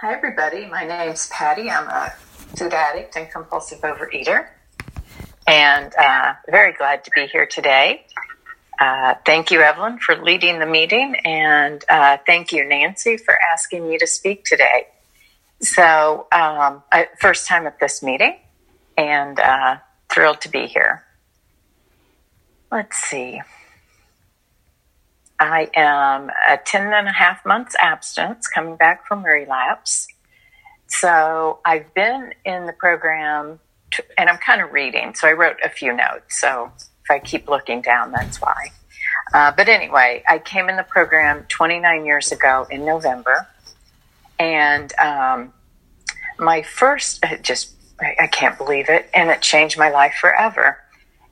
Hi, everybody. My name's Patty. I'm a food addict and compulsive overeater, and uh, very glad to be here today. Uh, thank you, Evelyn, for leading the meeting, and uh, thank you, Nancy, for asking me to speak today. So, um, I, first time at this meeting, and uh, thrilled to be here. Let's see. I am a 10 and a half months abstinence coming back from relapse. So I've been in the program to, and I'm kind of reading. So I wrote a few notes. So if I keep looking down, that's why. Uh, but anyway, I came in the program 29 years ago in November. And um, my first, just, I can't believe it. And it changed my life forever.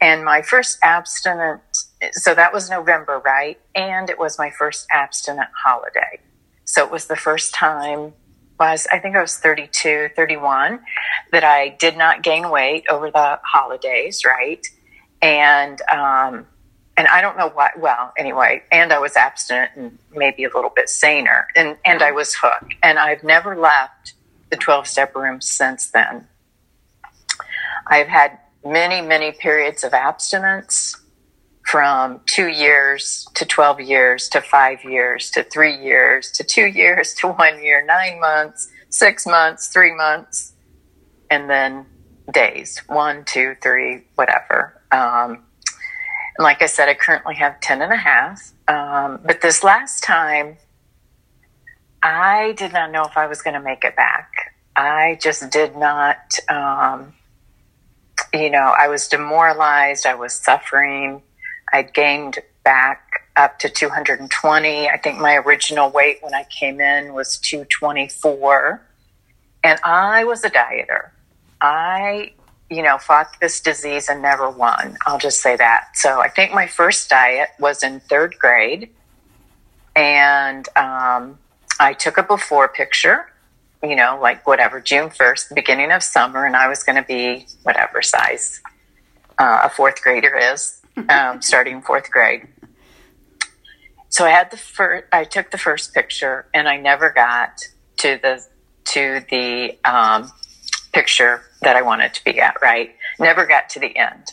And my first abstinent, so that was November, right? And it was my first abstinent holiday. So it was the first time was I think I was 32, 31 that I did not gain weight over the holidays, right? And um, and I don't know why. Well, anyway, and I was abstinent and maybe a little bit saner, and and I was hooked, and I've never left the 12 step room since then. I've had many, many periods of abstinence from two years to 12 years to five years to three years to two years to one year, nine months, six months, three months, and then days one, two, three, whatever. Um, and like I said, I currently have 10 and a half. Um, but this last time, I did not know if I was going to make it back. I just did not. Um, you know, I was demoralized. I was suffering. I gained back up to 220. I think my original weight when I came in was 224. And I was a dieter. I, you know, fought this disease and never won. I'll just say that. So I think my first diet was in third grade. And um, I took a before picture you know, like whatever, June 1st, beginning of summer, and I was going to be whatever size uh, a fourth grader is, um, starting fourth grade. So I had the first, I took the first picture and I never got to the, to the, um, picture that I wanted to be at, right? Never got to the end.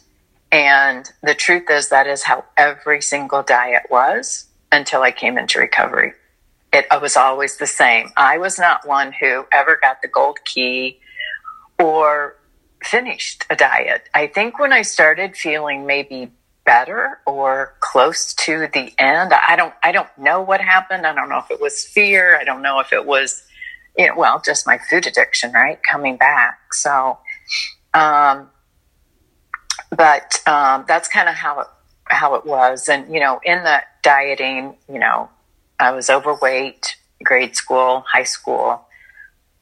And the truth is that is how every single diet was until I came into recovery it was always the same. I was not one who ever got the gold key or finished a diet. I think when I started feeling maybe better or close to the end, I don't I don't know what happened. I don't know if it was fear. I don't know if it was you know, well, just my food addiction, right? Coming back. So um but um that's kind of how it how it was and you know in the dieting you know I was overweight, grade school, high school,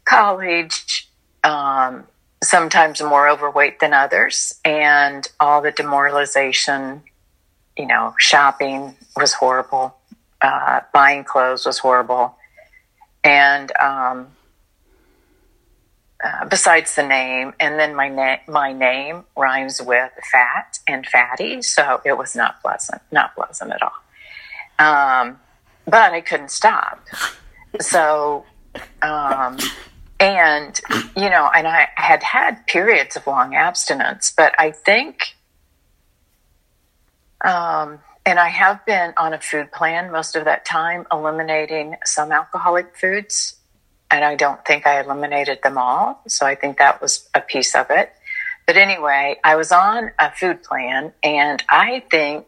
college, um, sometimes more overweight than others, and all the demoralization, you know, shopping was horrible, uh, buying clothes was horrible, and um, uh, besides the name, and then my na- my name rhymes with fat and fatty, so it was not pleasant, not pleasant at all. Um, but I couldn't stop. So, um, and, you know, and I had had periods of long abstinence, but I think, um, and I have been on a food plan most of that time, eliminating some alcoholic foods. And I don't think I eliminated them all. So I think that was a piece of it. But anyway, I was on a food plan, and I think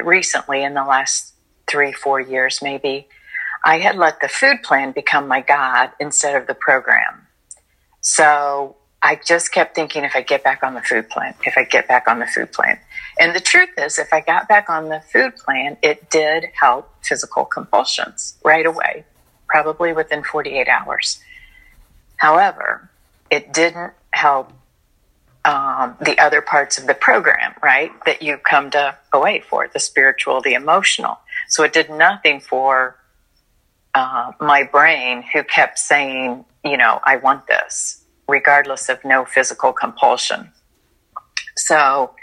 recently in the last three, four years maybe, I had let the food plan become my God instead of the program. So I just kept thinking if I get back on the food plan, if I get back on the food plan. And the truth is, if I got back on the food plan, it did help physical compulsions right away, probably within 48 hours. However, it didn't help um, the other parts of the program, right? That you come to OA for the spiritual, the emotional. So it did nothing for uh, my brain, who kept saying, you know, I want this, regardless of no physical compulsion. So,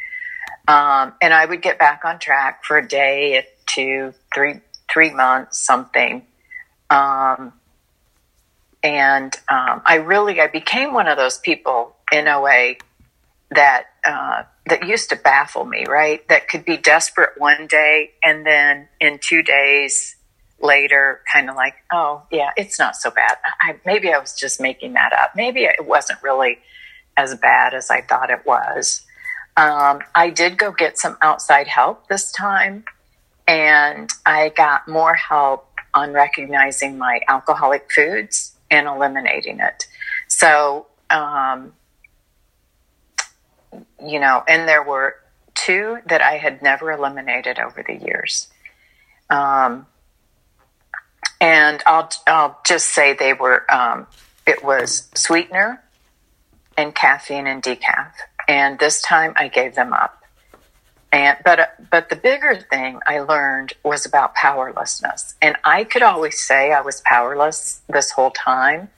um, and I would get back on track for a day, two, three, three months, something. Um, and um, I really I became one of those people in a way that uh, that used to baffle me. Right, that could be desperate one day and then in two days later, kind of like, oh yeah, it's not so bad. I, maybe I was just making that up. Maybe it wasn't really as bad as I thought it was. Um, I did go get some outside help this time, and I got more help on recognizing my alcoholic foods and eliminating it. So, um, you know, and there were two that I had never eliminated over the years. Um, and I'll, I'll just say they were, um, it was sweetener and caffeine and decaf. And this time I gave them up. And, but, but the bigger thing I learned was about powerlessness. And I could always say I was powerless this whole time,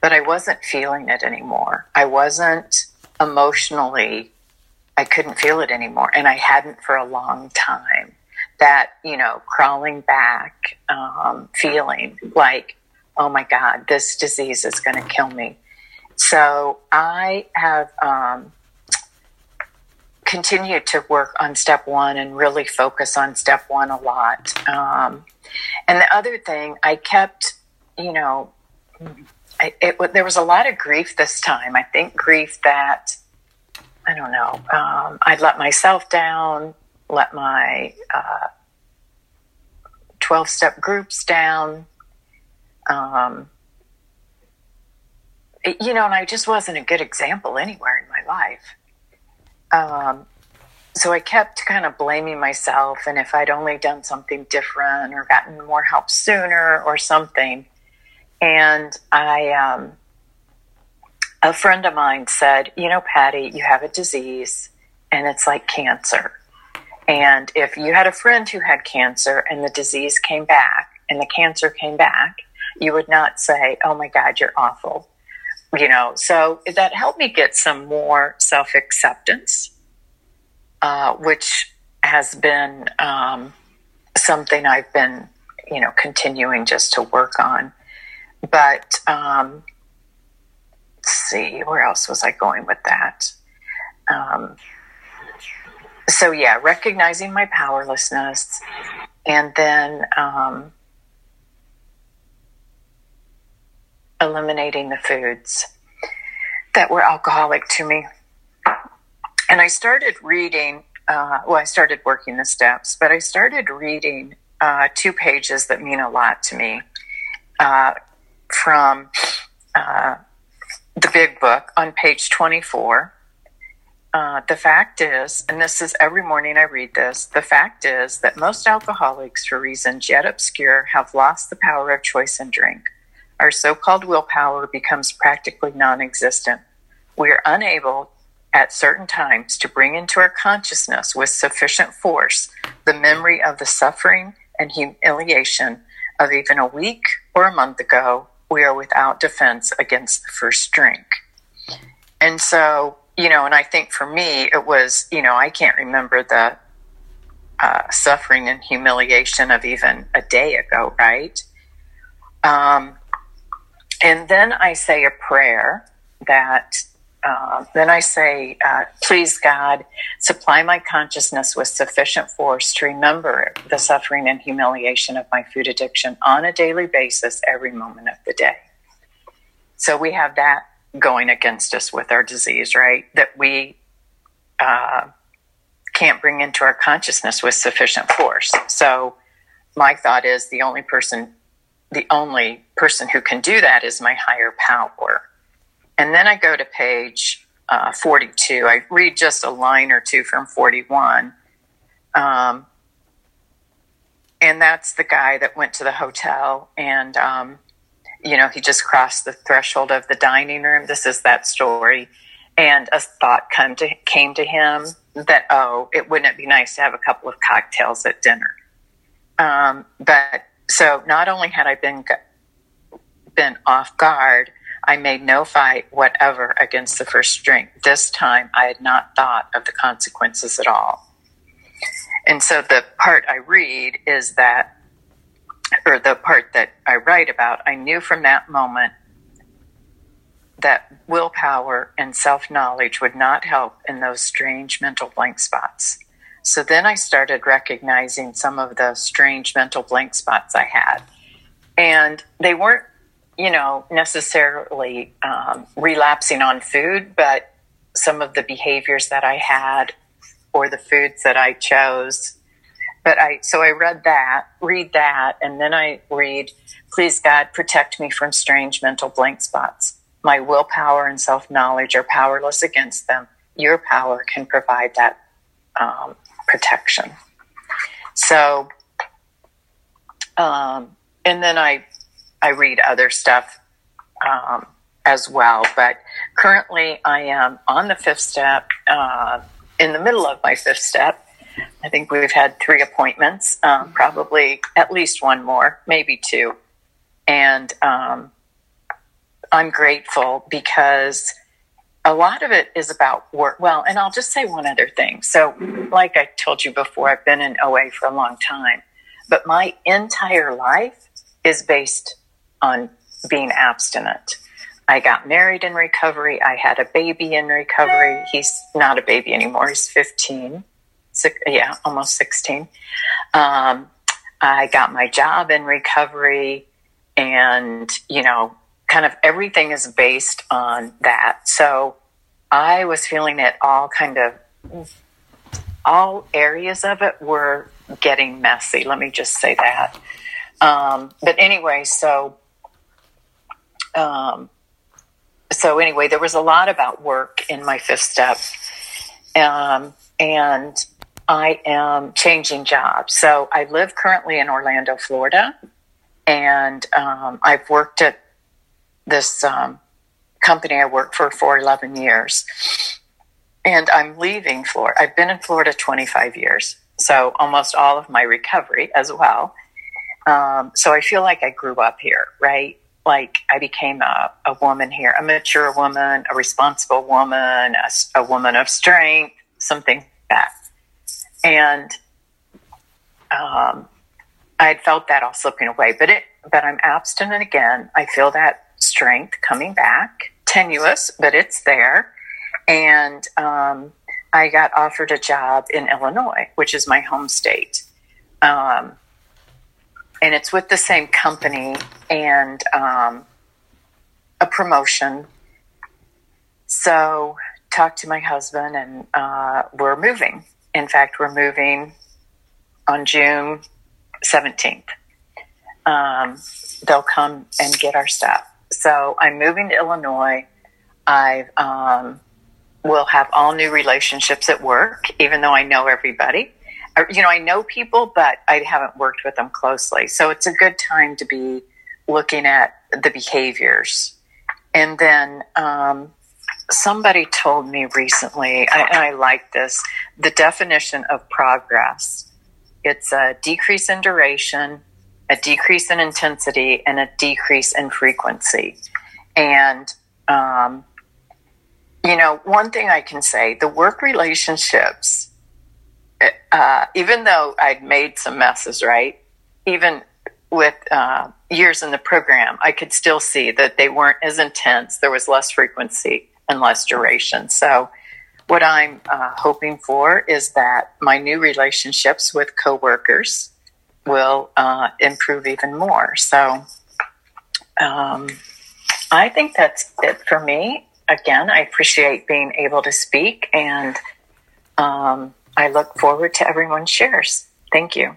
but I wasn't feeling it anymore. I wasn't emotionally, I couldn't feel it anymore. And I hadn't for a long time. That, you know, crawling back, um, feeling like, oh my God, this disease is going to kill me. So I have, um, continue to work on step one and really focus on step one a lot. Um, and the other thing, I kept, you know, I, it, there was a lot of grief this time. I think grief that, I don't know, um, I'd let myself down, let my 12 uh, step groups down. Um, it, you know, and I just wasn't a good example anywhere in my life. Um, so I kept kind of blaming myself, and if I'd only done something different or gotten more help sooner or something. And I, um, a friend of mine said, You know, Patty, you have a disease and it's like cancer. And if you had a friend who had cancer and the disease came back and the cancer came back, you would not say, Oh my God, you're awful you know, so that helped me get some more self acceptance, uh, which has been um, something I've been, you know, continuing just to work on. But um, let's see, where else was I going with that? Um, so, yeah, recognizing my powerlessness and then um, eliminating the foods that were alcoholic to me. And I started reading, uh, well, I started working the steps, but I started reading uh, two pages that mean a lot to me uh, from uh, the big book on page 24. Uh, the fact is, and this is every morning I read this, the fact is that most alcoholics, for reasons yet obscure, have lost the power of choice in drink our so called willpower becomes practically non existent. We are unable at certain times to bring into our consciousness with sufficient force the memory of the suffering and humiliation of even a week or a month ago. We are without defense against the first drink. And so, you know, and I think for me, it was, you know, I can't remember the uh, suffering and humiliation of even a day ago, right? Um, and then I say a prayer that uh, then I say, uh, please God, supply my consciousness with sufficient force to remember the suffering and humiliation of my food addiction on a daily basis every moment of the day. So we have that going against us with our disease, right? That we uh, can't bring into our consciousness with sufficient force. So my thought is the only person the only person who can do that is my higher power. And then I go to page uh, 42. I read just a line or two from 41. Um, and that's the guy that went to the hotel and, um, you know, he just crossed the threshold of the dining room. This is that story. And a thought come to, came to him that, oh, it wouldn't it be nice to have a couple of cocktails at dinner? Um, but so not only had I been been off guard, I made no fight whatever against the first drink. This time I had not thought of the consequences at all. And so the part I read is that, or the part that I write about, I knew from that moment that willpower and self knowledge would not help in those strange mental blank spots. So then I started recognizing some of the strange mental blank spots I had. And they weren't, you know, necessarily um, relapsing on food, but some of the behaviors that I had or the foods that I chose. But I, so I read that, read that, and then I read, please God, protect me from strange mental blank spots. My willpower and self knowledge are powerless against them. Your power can provide that um, protection. So, um, and then I, I read other stuff um, as well. But currently, I am on the fifth step, uh, in the middle of my fifth step. I think we've had three appointments, um, probably at least one more, maybe two. And um, I'm grateful because a lot of it is about work. Well, and I'll just say one other thing. So, like I told you before, I've been in OA for a long time, but my entire life is based on being abstinent. I got married in recovery. I had a baby in recovery. He's not a baby anymore. He's 15. Six, yeah, almost 16. Um, I got my job in recovery and, you know, kind of everything is based on that. So I was feeling it all kind of, all areas of it were getting messy. Let me just say that. Um, but anyway, so, um, so anyway, there was a lot about work in my fifth step. Um, and I am changing jobs. So I live currently in Orlando, Florida, and um, I've worked at this um, company I worked for for 11 years. And I'm leaving Florida. I've been in Florida 25 years, so almost all of my recovery as well. Um, so I feel like I grew up here, right? like I became a, a woman here, a mature woman, a responsible woman, a, a woman of strength, something like that. And um, I had felt that all slipping away, but it, but I'm abstinent again. I feel that strength coming back, tenuous, but it's there. And um, I got offered a job in Illinois, which is my home state. Um, and it's with the same company and um, a promotion. So, talked to my husband, and uh, we're moving. In fact, we're moving on June 17th. Um, they'll come and get our stuff. So, I'm moving to Illinois. I um, will have all new relationships at work, even though I know everybody you know, I know people, but I haven't worked with them closely. So it's a good time to be looking at the behaviors. And then um, somebody told me recently, and I like this, the definition of progress. It's a decrease in duration, a decrease in intensity, and a decrease in frequency. And, um, you know, one thing I can say the work relationships uh, even though I'd made some messes, right? Even with uh, years in the program, I could still see that they weren't as intense. There was less frequency and less duration. So, what I'm uh, hoping for is that my new relationships with coworkers will uh, improve even more. So, um, I think that's it for me. Again, I appreciate being able to speak and um, I look forward to everyone's shares. Thank you.